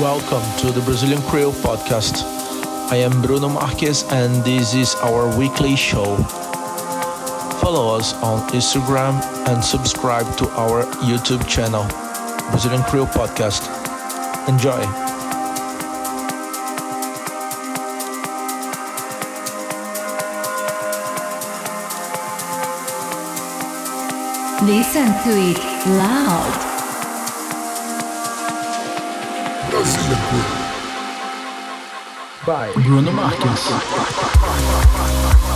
Welcome to the Brazilian Creole podcast. I am Bruno Marques and this is our weekly show. Follow us on Instagram and subscribe to our YouTube channel, Brazilian Creole Podcast. Enjoy! Listen to it loud. By Bruno Marques.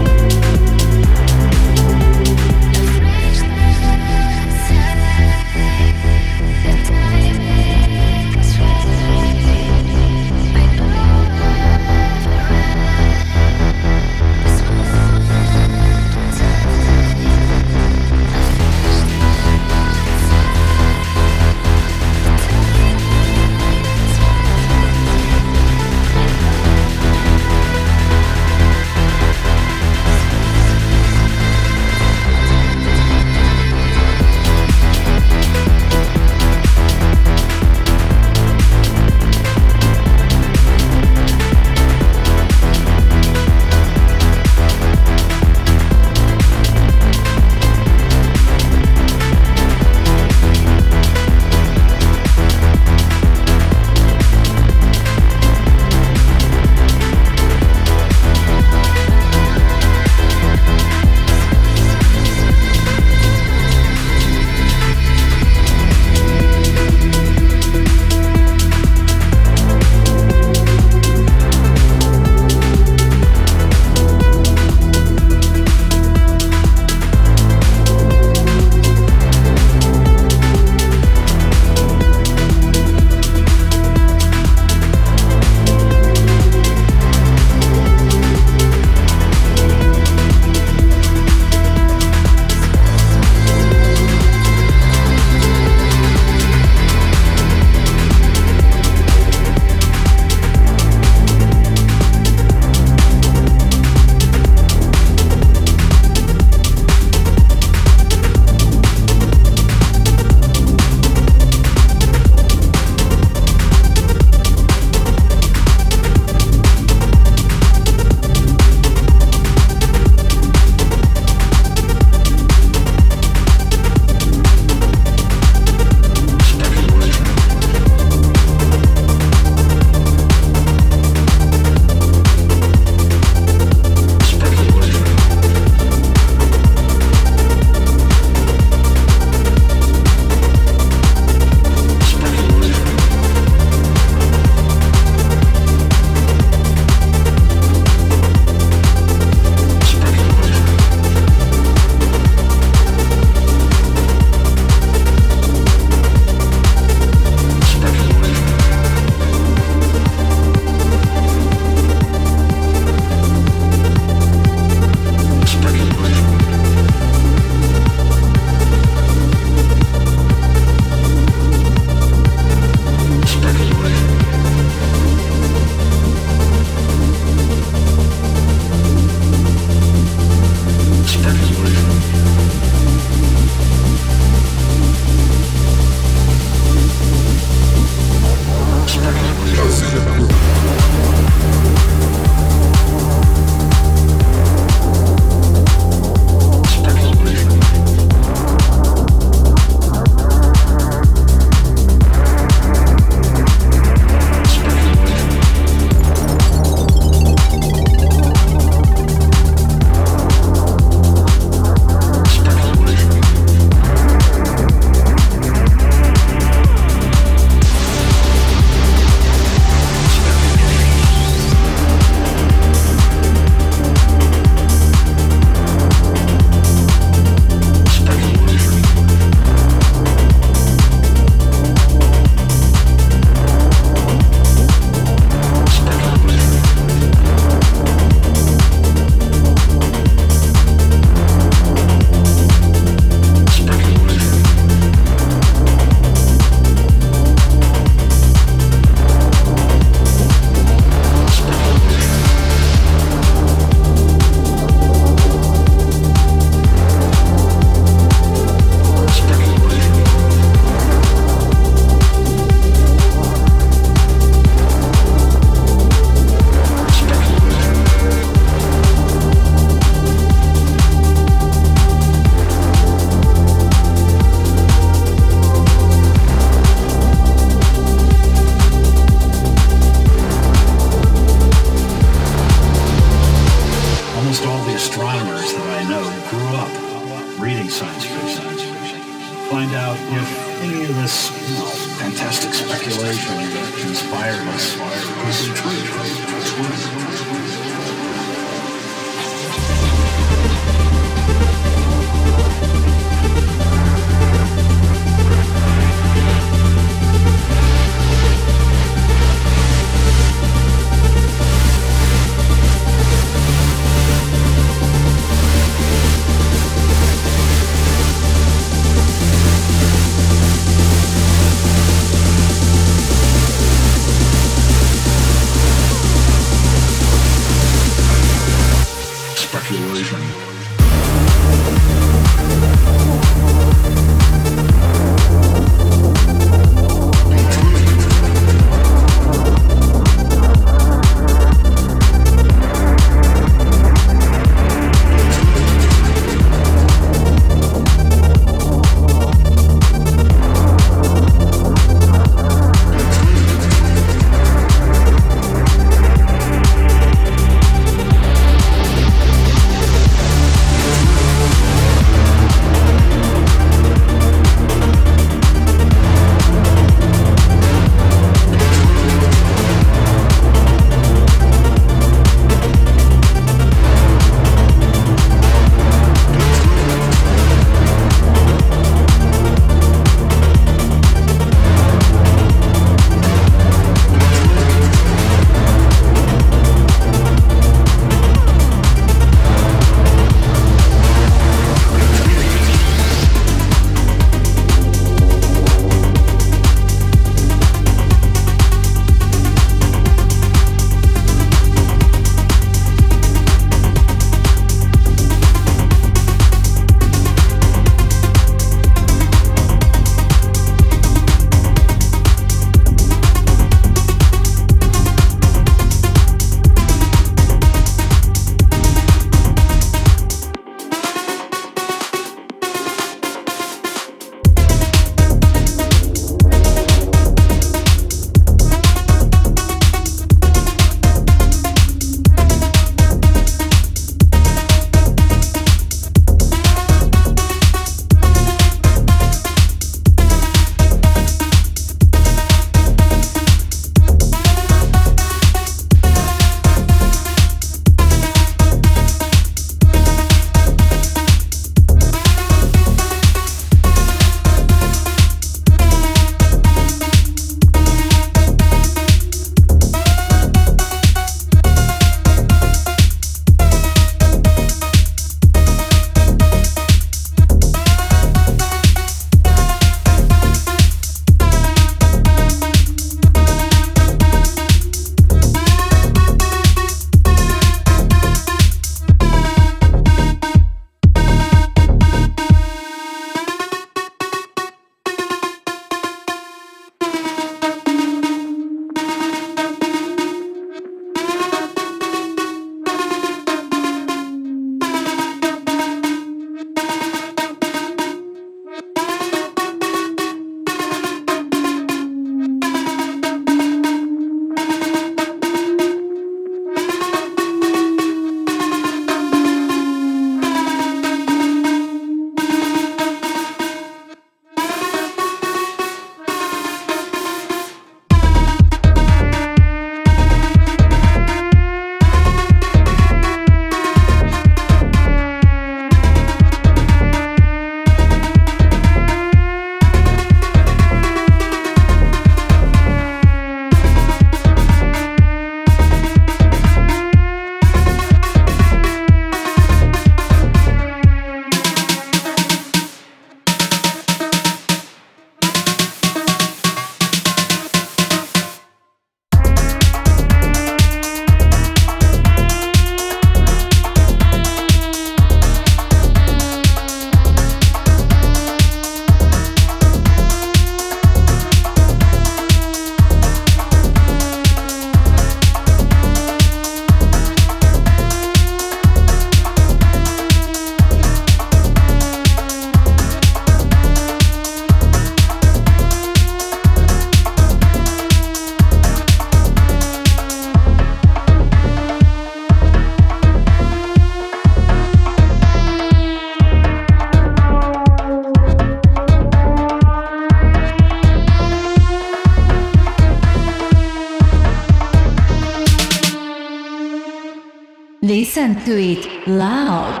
To it loud.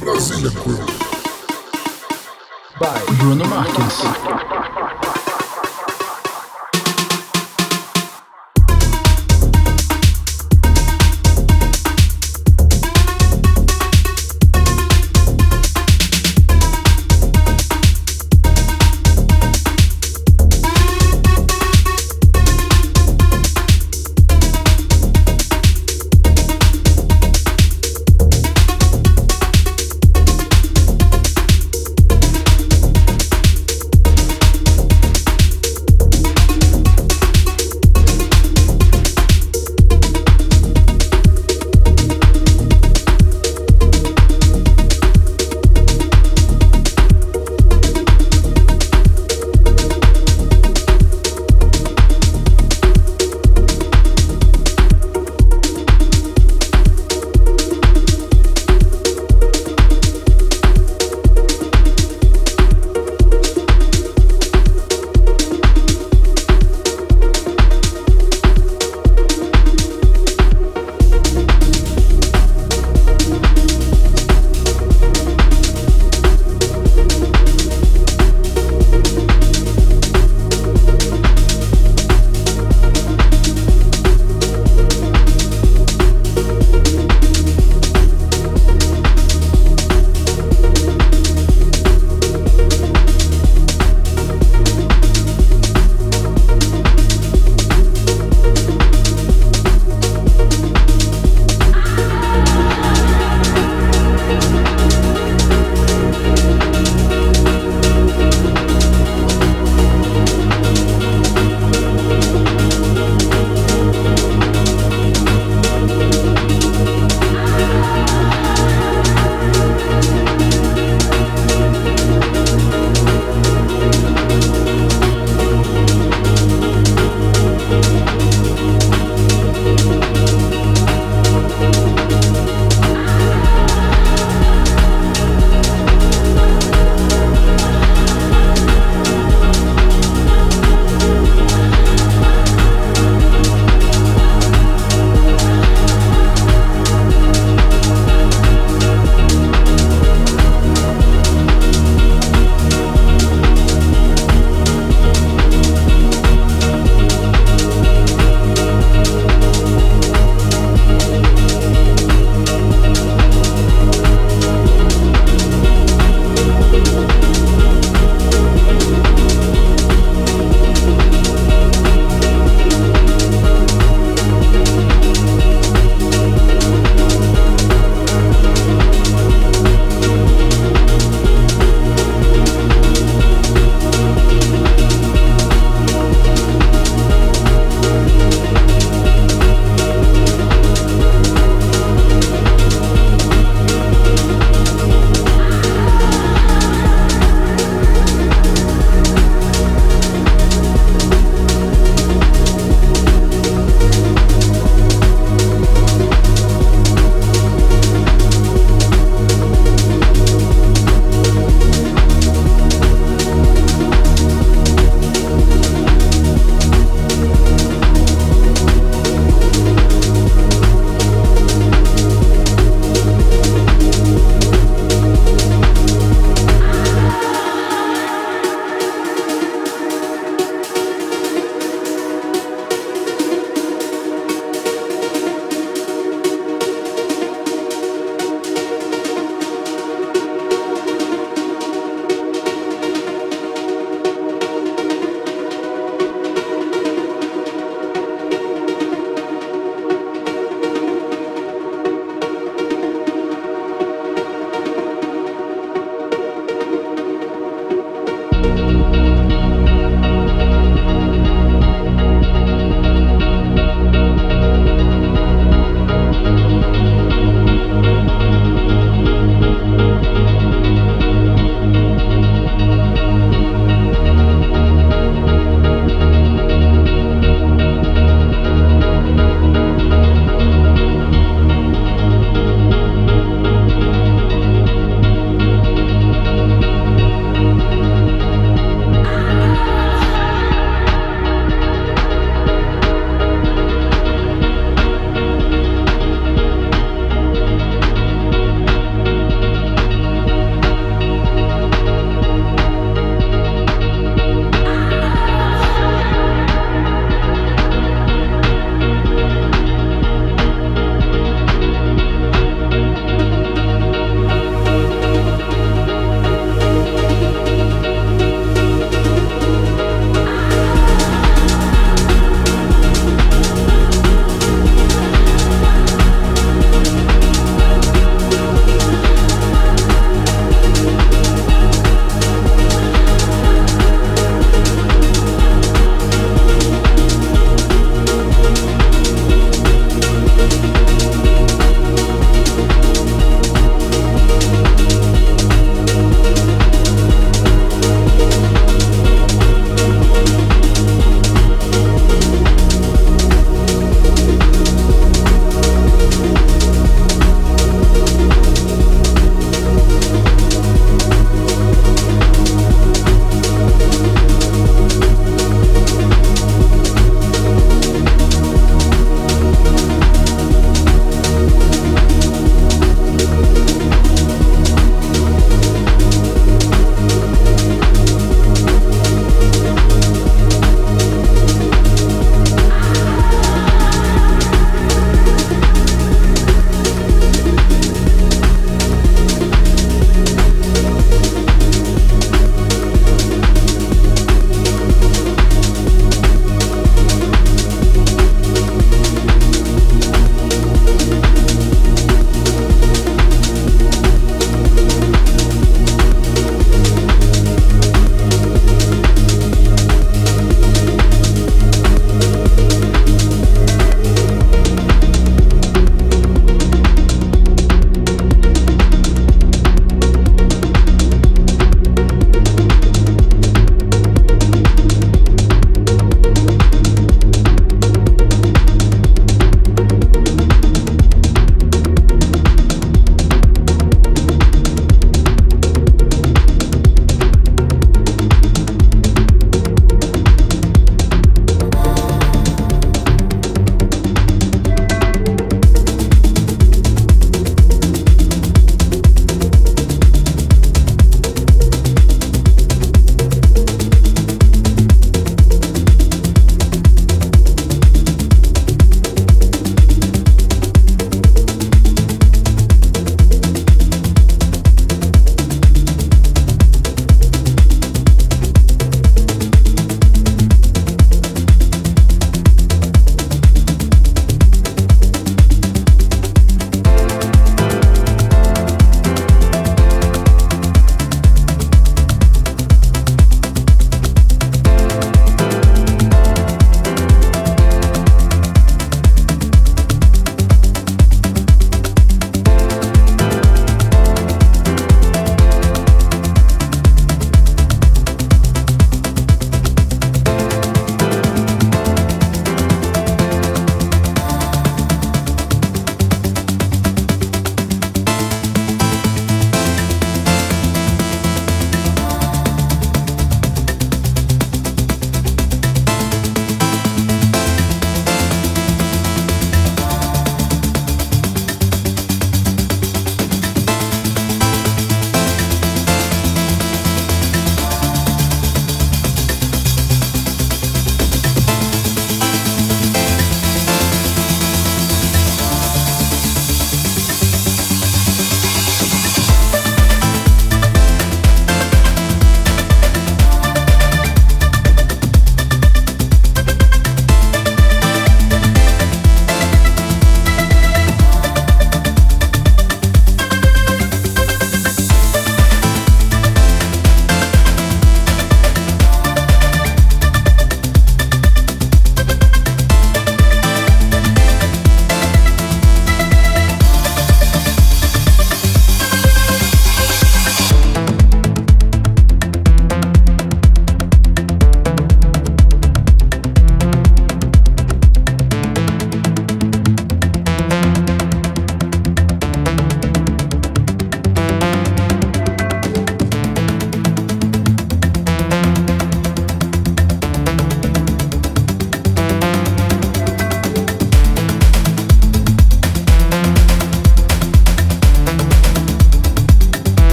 Brasília Crew. By Bruno Marques.